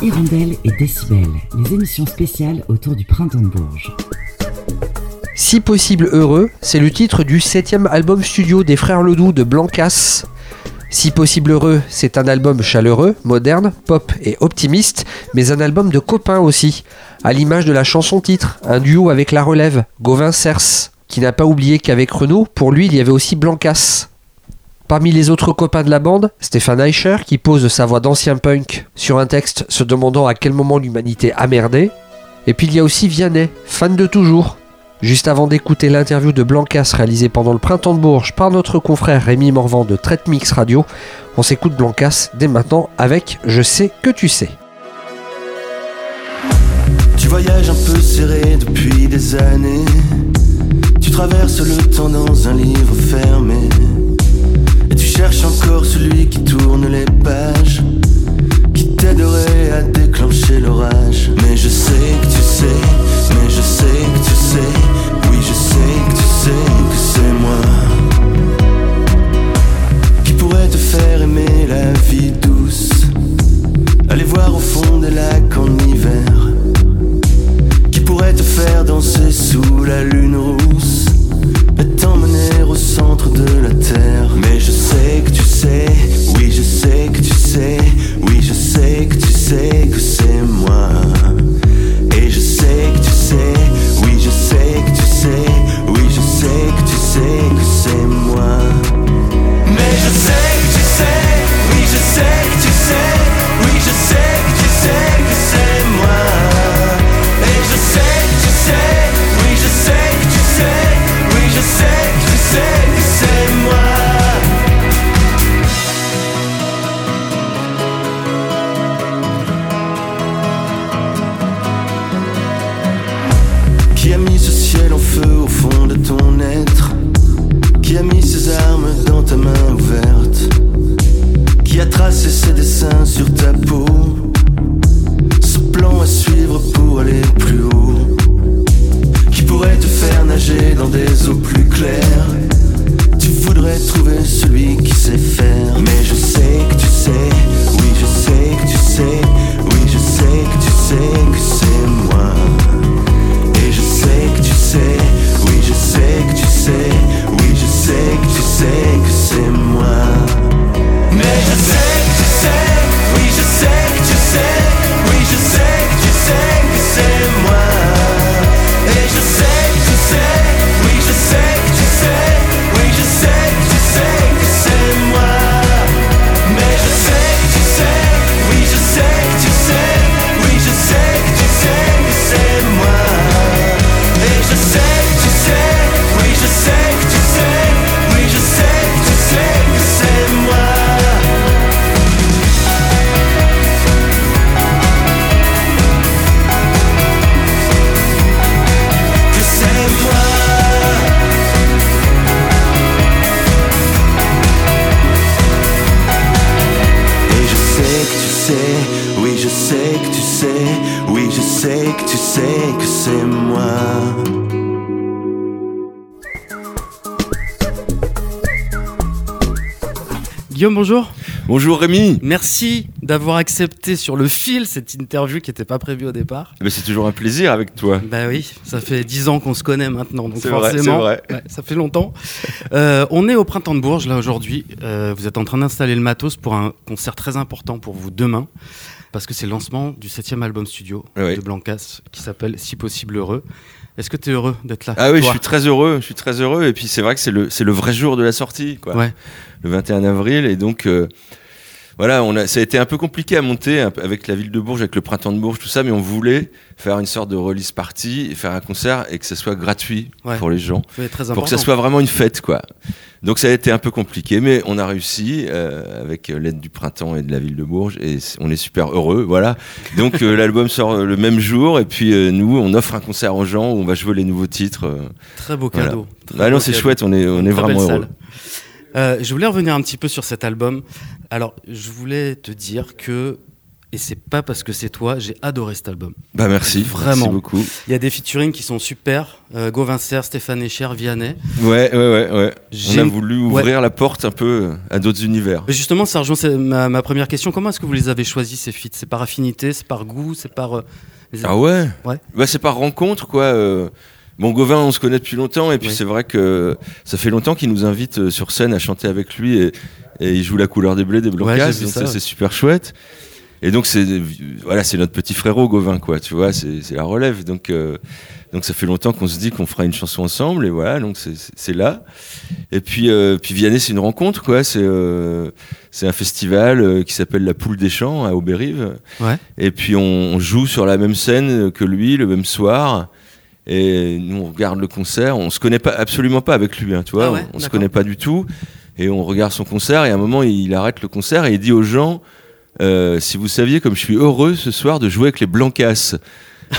Hirondelle et Décibel, les émissions spéciales autour du printemps de Bourges. Si possible heureux, c'est le titre du septième album studio des frères Ledoux de Blancas. Si possible heureux, c'est un album chaleureux, moderne, pop et optimiste, mais un album de copains aussi, à l'image de la chanson titre, un duo avec la relève, Gauvin Cers, qui n'a pas oublié qu'avec Renault, pour lui, il y avait aussi Blancas. Parmi les autres copains de la bande, Stéphane Eicher, qui pose sa voix d'ancien punk sur un texte se demandant à quel moment l'humanité a merdé. Et puis il y a aussi Vianney, fan de toujours. Juste avant d'écouter l'interview de Blancas réalisée pendant le printemps de Bourges par notre confrère Rémi Morvan de Traite Radio, on s'écoute Blancas dès maintenant avec Je sais que tu sais. Tu voyages un peu serré depuis des années. Tu traverses le temps dans un livre fermé. Cherches encore celui qui tourne les pages. Qui t'aiderait à déclencher l'orage. Guillaume, bonjour. Bonjour Rémi Merci d'avoir accepté sur le fil cette interview qui n'était pas prévue au départ. Eh ben, C'est toujours un plaisir avec toi. Bah oui, ça fait dix ans qu'on se connaît maintenant, donc C'est vrai, forcément, c'est vrai. ouais, ça fait longtemps. Euh, on est au printemps de Bourges là aujourd'hui. Euh, vous êtes en train d'installer le matos pour un concert très important pour vous demain, parce que c'est le lancement du septième album studio Oui. de Blancas qui s'appelle Si possible heureux. Est-ce que tu es heureux d'être là Ah oui, je suis très heureux, je suis très heureux. Et puis c'est vrai que c'est le, le vrai jour de la sortie, quoi. Ouais. Le 21 avril. Et donc, euh, voilà, on a, ça a été un peu compliqué à monter avec la ville de Bourges, avec le printemps de Bourges, tout ça, mais on voulait faire une sorte de release party et faire un concert et que ça soit gratuit Ouais. pour les gens. C'est très Pour que ça soit vraiment une fête, quoi. Donc ça a été un peu compliqué, mais on a réussi euh, avec l'aide du printemps et de la ville de Bourges, et on est super heureux, voilà. Donc euh, l'album sort euh, le même jour, et puis euh, nous, on offre un concert aux gens où on va jouer les nouveaux titres. Très beau Voilà. cadeau. Très Bah beau non, c'est chouette, on est, on est vraiment heureux. Euh, je voulais revenir un petit peu sur cet album. Alors, je voulais te dire que Et c'est pas parce que c'est toi, j'ai adoré cet album. Bah merci, Vraiment. merci beaucoup. Il y a des featuring qui sont super. Euh, Gauvin Serre, Stéphane Echer, Vianney. Ouais, ouais, ouais, ouais. On a voulu ouvrir la porte un peu à d'autres univers. Mais Justement, ça rejoint ma, ma première question. Comment est-ce que vous les avez choisis ces feats? C'est par affinité, c'est par goût, c'est par. euh, les- Ah ouais? Ouais. Bah c'est par rencontre quoi. euh. Bon Gauvin on se connaît depuis longtemps et puis Oui. c'est vrai que ça fait longtemps qu'il nous invite euh, sur scène à chanter avec lui et, et il joue la couleur des blés des Ouais, j'ai vu donc ça, ouais. c'est super chouette. Et donc c'est voilà c'est notre petit frérot Gauvin quoi tu vois c'est la relève donc euh, donc ça fait longtemps qu'on se dit qu'on fera une chanson ensemble et voilà donc c'est- là et puis euh, puis Vianney c'est une rencontre quoi c'est euh, c'est un festival qui s'appelle la Poule des Champs à Aubérive Ouais. et puis on, on joue sur la même scène que lui le même soir. Et nous on regarde le concert. On se connaît pas absolument pas avec lui, hein, tu vois. Ah ouais, on, on se connaît pas du tout. Et on regarde son concert. Et à un moment il arrête le concert et il dit aux gens euh, si vous saviez comme je suis heureux ce soir de jouer avec les Blancas.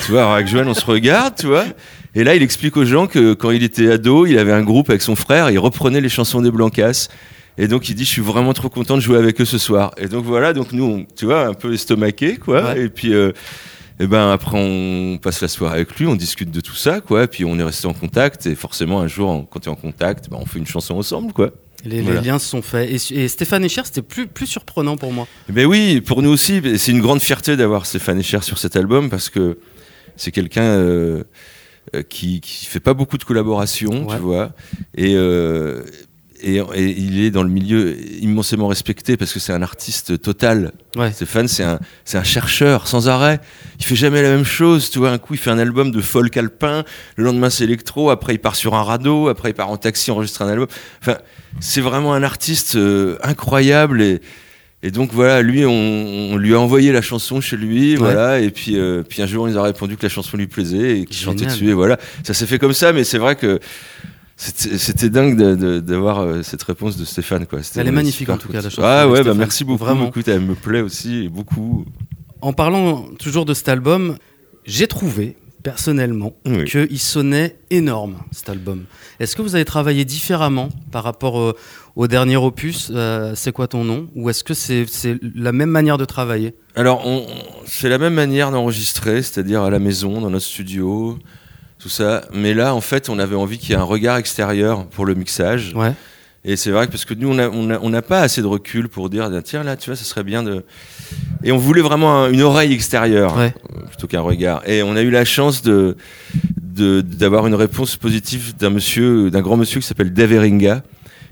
tu vois, alors avec Joanne on se regarde, tu vois. Et là il explique aux gens que quand il était ado, il avait un groupe avec son frère. Et il reprenait les chansons des Blancas. Et donc il dit je suis vraiment trop content de jouer avec eux ce soir. Et donc voilà, donc nous, on- tu vois, un peu estomaqué quoi. Ouais. Et puis euh, et ben après on passe la soirée avec lui, on discute de tout ça quoi. Puis on est resté en contact. Et forcément un jour quand tu es en contact, ben, on fait une chanson ensemble quoi. Les, liens se sont faits. Et, et Stéphane Echer, c'était plus, plus surprenant pour moi. Eh Ben oui, pour nous aussi, c'est une grande fierté d'avoir Stéphane Echer sur cet album parce que c'est quelqu'un euh, euh, qui, qui fait pas beaucoup de collaborations, Ouais. tu vois, et, euh, et, et il est dans le milieu immensément respecté parce que c'est un artiste total. Ouais. Stéphane, c'est un, chercheur sans arrêt. Il fait jamais la même chose, tu vois. Un coup, il fait un album de folk alpin, le lendemain, c'est électro, après, il part sur un radeau, après, il part en taxi enregistrer un album. Enfin, c'est vraiment un artiste euh, incroyable et. Et donc voilà, lui, on, on lui a envoyé la chanson chez lui, voilà, et puis, euh, puis un jour, il nous a répondu que la chanson lui plaisait et qu'il chantait dessus, et voilà. Ça s'est fait comme ça, mais c'est vrai que c'était dingue de- de- d'avoir euh, cette réponse de Stéphane, quoi. Elle est magnifique, en tout cas, la chanson Ah ouais, bah merci beaucoup. Vraiment. Écoute, elle me plaît aussi beaucoup. En parlant toujours de cet album, j'ai trouvé personnellement Oui. qu'il sonnait énorme cet album. Est-ce que vous avez travaillé différemment par rapport euh, au dernier opus euh, C'est quoi ton nom? Ou est-ce que c'est c'est la même manière de travailler? Alors, c'est la même manière d'enregistrer, c'est-à-dire à la maison, dans notre studio, tout ça. Mais là, en fait, on avait envie qu'il y ait un regard extérieur pour le mixage. Ouais. Et c'est vrai que parce que nous, on n'a on a- on n'a pas assez de recul pour dire, tiens, là, tu vois, ça serait bien de. Et on voulait vraiment un- une oreille extérieure Ouais. plutôt qu'un regard. Et on a eu la chance de de- d'avoir une réponse positive d'un monsieur, d'un grand monsieur qui s'appelle Dave Eringa,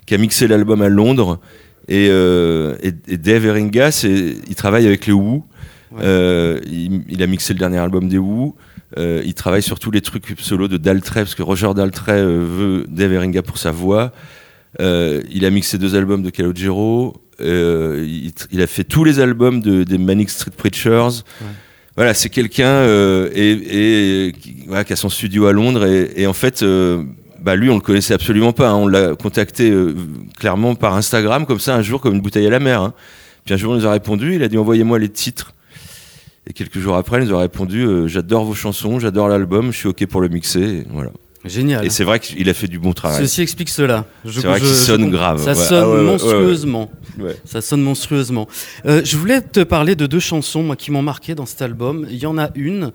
qui a mixé l'album à Londres. Et, euh, et, et Dave Eringa, il travaille avec les Who. Ouais. Euh, il, il a mixé le dernier album des Who. Euh, il travaille sur tous les trucs solo de Daltrey, parce que Roger Daltrey euh, veut Dave Eringa pour sa voix. Euh, il a mixé deux albums de Calogero. Euh, il, il a fait tous les albums de, des Manic Street Preachers. Voilà, c'est quelqu'un et, et qui, voilà, qui a son studio à Londres. Et, et en fait, bah lui, on le connaissait absolument pas. hein. On l'a contacté clairement par Instagram, comme ça, un jour, comme une bouteille à la mer. hein. Puis un jour, il nous a répondu. Il a dit envoyez-moi les titres. Et quelques jours après, il nous a répondu euh, j'adore vos chansons, j'adore l'album, je suis ok pour le mixer. Et voilà. Génial. Et c'est vrai qu'il a fait du bon travail. Ceci explique cela. Je- C'est vrai je- qu'il je sonne comprends. grave. Ça Ouais. sonne Ah ouais, monstrueusement. Ouais. Ça sonne monstrueusement. Euh, je voulais te parler de deux chansons moi, qui m'ont marqué dans cet album. Il y en a une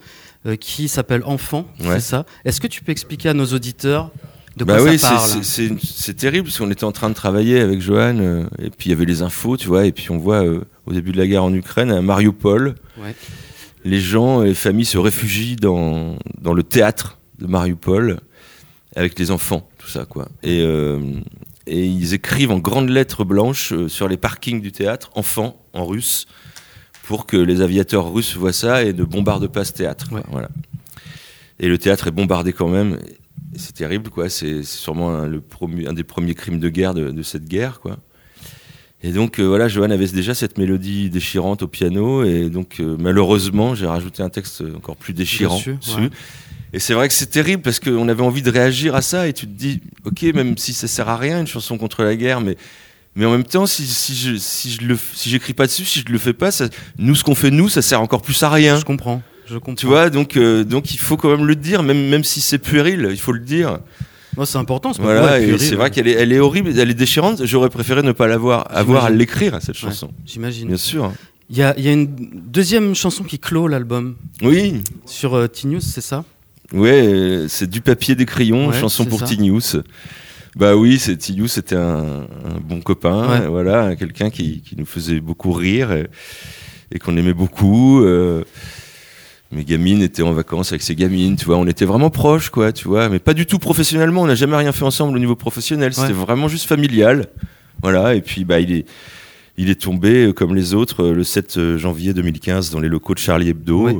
euh, qui s'appelle Enfant, c'est ça. Est-ce que tu peux expliquer à nos auditeurs de Bah quoi oui, ça parle? c'est- terrible parce qu'on était en train de travailler avec Johan euh, et puis il y avait les infos, tu vois, et puis on voit au début de la guerre en Ukraine à Mariupol, Ouais. les gens et les familles se réfugient dans, dans le théâtre de Mariupol avec les enfants, tout ça quoi. Et, euh, et ils écrivent en grandes lettres blanches euh, sur les parkings du théâtre enfants en russe pour que les aviateurs russes voient ça et ne bombardent pas ce théâtre. Ouais. Voilà. Et le théâtre est bombardé quand même. C'est terrible, quoi. C'est c'est sûrement un, le premier- un des premiers crimes de guerre de, de cette guerre, quoi. Et donc, euh, voilà, Johan avait déjà cette mélodie déchirante au piano. Et donc, euh, malheureusement, j'ai rajouté un texte encore plus déchirant Dessus, ouais. Et c'est vrai que c'est terrible parce qu'on avait envie de réagir à ça. Et tu te dis, ok, même si ça sert à rien, une chanson contre la guerre, mais. Mais en même temps, si, si je si je le si j'écris pas dessus, si je le fais pas, ça, nous ce qu'on fait nous, ça sert encore plus à rien. Je comprends. Je comprends. Tu vois, donc, euh, donc il faut quand même le dire, même, même si c'est puéril, il faut le dire. Moi, c'est important. c'est Voilà, c'est vrai qu'elle est, elle est horrible, elle est déchirante. J'aurais préféré ne pas l'avoir, avoir à l'écrire, cette Ouais, chanson. J'imagine. Bien sûr. Il y a, il y a une deuxième chanson qui clôt l'album Oui, sur euh, T-News, c'est ça? Ouais, euh, c'est du papier des crayons, Ouais, chanson pour. T-News. Bah oui, c'est T-News, c'était un, un bon copain, Ouais. voilà, quelqu'un qui, qui nous faisait beaucoup rire et, et qu'on aimait beaucoup. euh, mes gamines étaient en vacances avec ses gamines, tu vois, on était vraiment proches, quoi, tu vois, mais pas du tout professionnellement, on n'a jamais rien fait ensemble au niveau professionnel, c'était Ouais. vraiment juste familial, voilà, et puis bah il est, il est tombé euh, comme les autres euh, le 7 janvier 2015 dans les locaux de Charlie Hebdo, Ouais.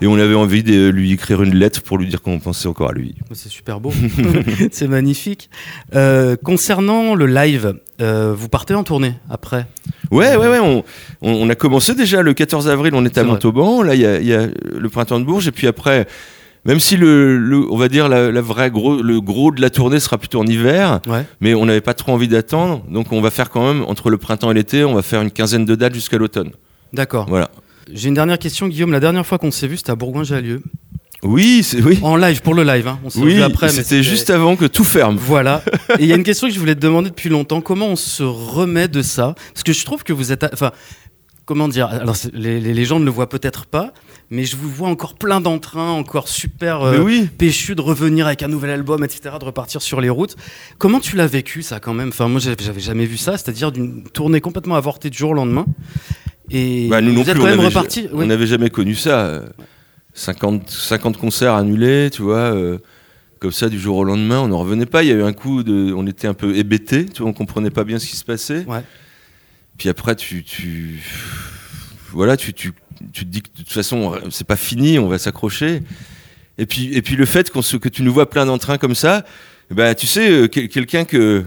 Et on avait envie de lui écrire une lettre pour lui dire qu'on pensait encore à lui. C'est super beau, c'est magnifique. Euh, concernant le live, euh, vous partez en tournée après? Ouais, ouais, ouais. On, a commencé déjà le 14 avril, on était à. Montauban. Là, il y a, il y a le printemps de Bourges. Et puis après, même si le, le- on va dire la, la vraie gros, le gros de la tournée sera plutôt en hiver, Ouais. mais on n'avait pas trop envie d'attendre. Donc on va faire quand même, entre le printemps et l'été, on va faire une quinzaine de dates jusqu'à l'automne. D'accord. Voilà. J'ai une dernière question, Guillaume. La dernière fois qu'on s'est vu, c'était à Bourgoin-Jallieu. Oui, c'est, oui. En live, pour le live. Hein. On s'est Oui, vu après. mais c'était juste avant que tout ferme. Voilà. Et il y a une question que je voulais te demander depuis longtemps. Comment on se remet de ça? Parce que je trouve que vous êtes. Enfin, comment dire? Alors, les, gens ne le voient peut-être pas, mais je vous vois encore plein d'entrain, encore super euh, oui. péchu de revenir avec un nouvel album, etc., de repartir sur les routes. Comment tu l'as vécu, ça, quand même? Enfin, moi, j'avais jamais vu ça, c'est-à-dire d'une tournée complètement avortée du jour au lendemain. Et Bah, nous non plus, quand on reparti. N'avait jamais connu ça. euh, 50, 50 concerts annulés, tu vois. euh, comme ça, du jour au lendemain, on n'en revenait pas. Il y a eu un coup de. On était un peu hébétés, tu vois, on comprenait pas bien ce qui se passait. Ouais. Puis après, tu. tu voilà, tu, tu, tu te dis que de toute façon, c'est pas fini, on va s'accrocher. Et puis, et puis le fait qu'on que tu nous vois plein d'entrain comme ça, bah, tu sais, euh, quel- quelqu'un que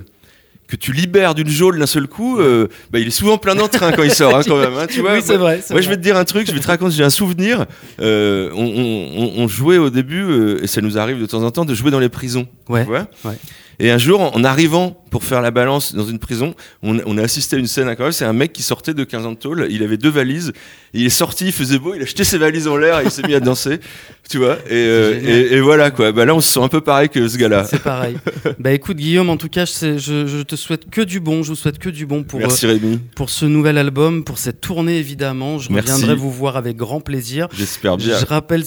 que tu libères d'une geôle d'un seul coup, euh, bah, il est souvent plein d'entrain quand il sort, hein, quand même. hein, tu vois, oui, c'est vrai. moi, je vais te dire un truc, je vais te raconter, j'ai un souvenir. Euh, on, on- on- on jouait au début, euh, et ça nous arrive de temps en temps, de jouer dans les prisons. Ouais, tu vois ouais. Et un jour, en arrivant pour faire la balance dans une prison, on, on a assisté à une scène incroyable. C'est un mec qui sortait de 15 ans de tôle, il avait deux valises, il est sorti, il faisait beau, il a jeté ses valises en l'air et il s'est mis à danser. Tu vois? Et, euh, et, et voilà quoi. Bah là, on se sent un peu pareil que ce gars-là. C'est pareil. bah écoute Guillaume, en tout cas, je, sais- je, je te souhaite que du bon. Je vous souhaite que du bon pour, Merci Rémi, euh, pour ce nouvel album, pour cette tournée évidemment. Je Merci. reviendrai vous voir avec grand plaisir. j'espère bien. Je rappelle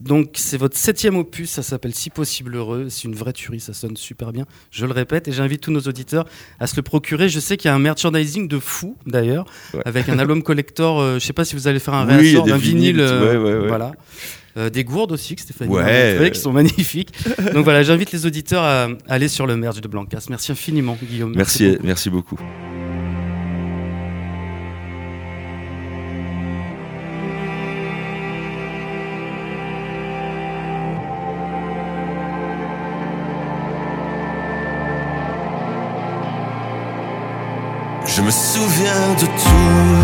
donc c'est votre septième opus, ça s'appelle Si possible heureux. C'est une vraie tuerie, ça sonne super bien. Je le répète et j'invite tous nos auditeurs à se le procurer. Je sais qu'il y a un merchandising de fou d'ailleurs, Ouais. avec un album collector. euh, je sais pas si vous allez faire un Oui, réassort d'un vinyle. euh, ouais, ouais, ouais. Voilà. Euh, des gourdes aussi que Stéphanie Ouais. qui sont magnifiques. Donc voilà, j'invite les auditeurs à aller sur le merch de Blancas. Merci infiniment, Guillaume. Merci, beaucoup. merci beaucoup. Me souviens de tout.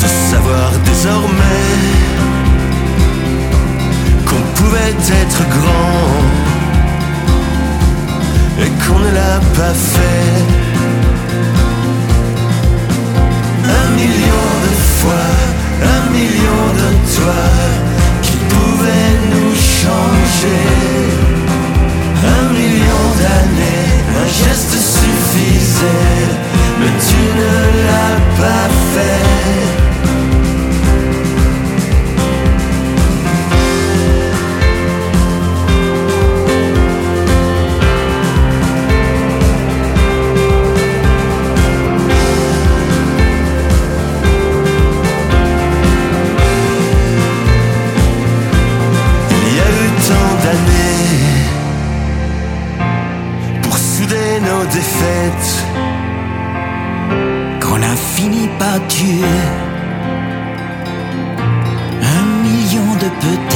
De savoir désormais qu'on pouvait être grand et qu'on ne l'a pas fait. Un million de fois, un million de toi qui pouvaient nous changer. Un million d'années, un geste qu'on a fini par tuer un million de peut-être.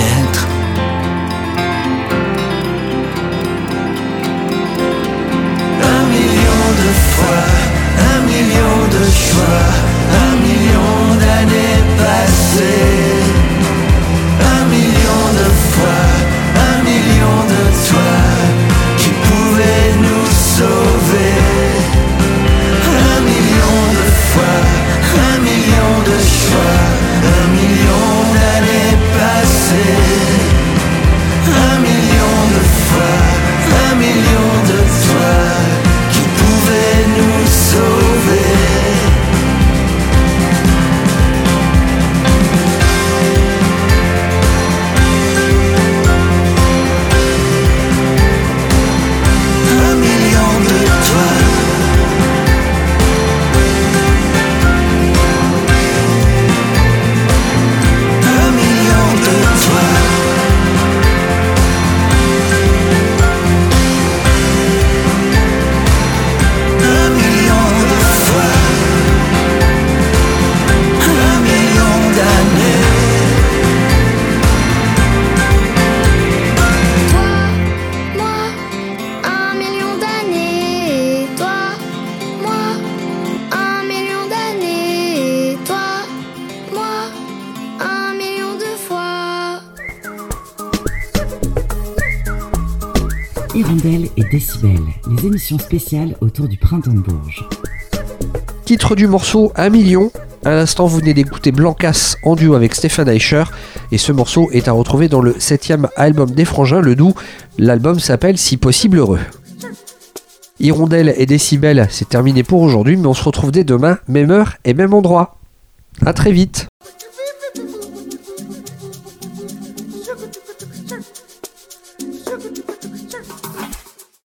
Choix, un Hirondelle et Décibel, les émissions spéciales autour du printemps de Bourges. Titre du morceau 1 million. À l'instant, vous venez d'écouter Blancas en duo avec Stéphane Eicher. Et ce morceau est à retrouver dans le septième album des Frangins, le Doux. L'album s'appelle Si possible heureux. Hirondelle et Décibel, c'est terminé pour aujourd'hui, mais on se retrouve dès demain, même heure et même endroit. A très vite.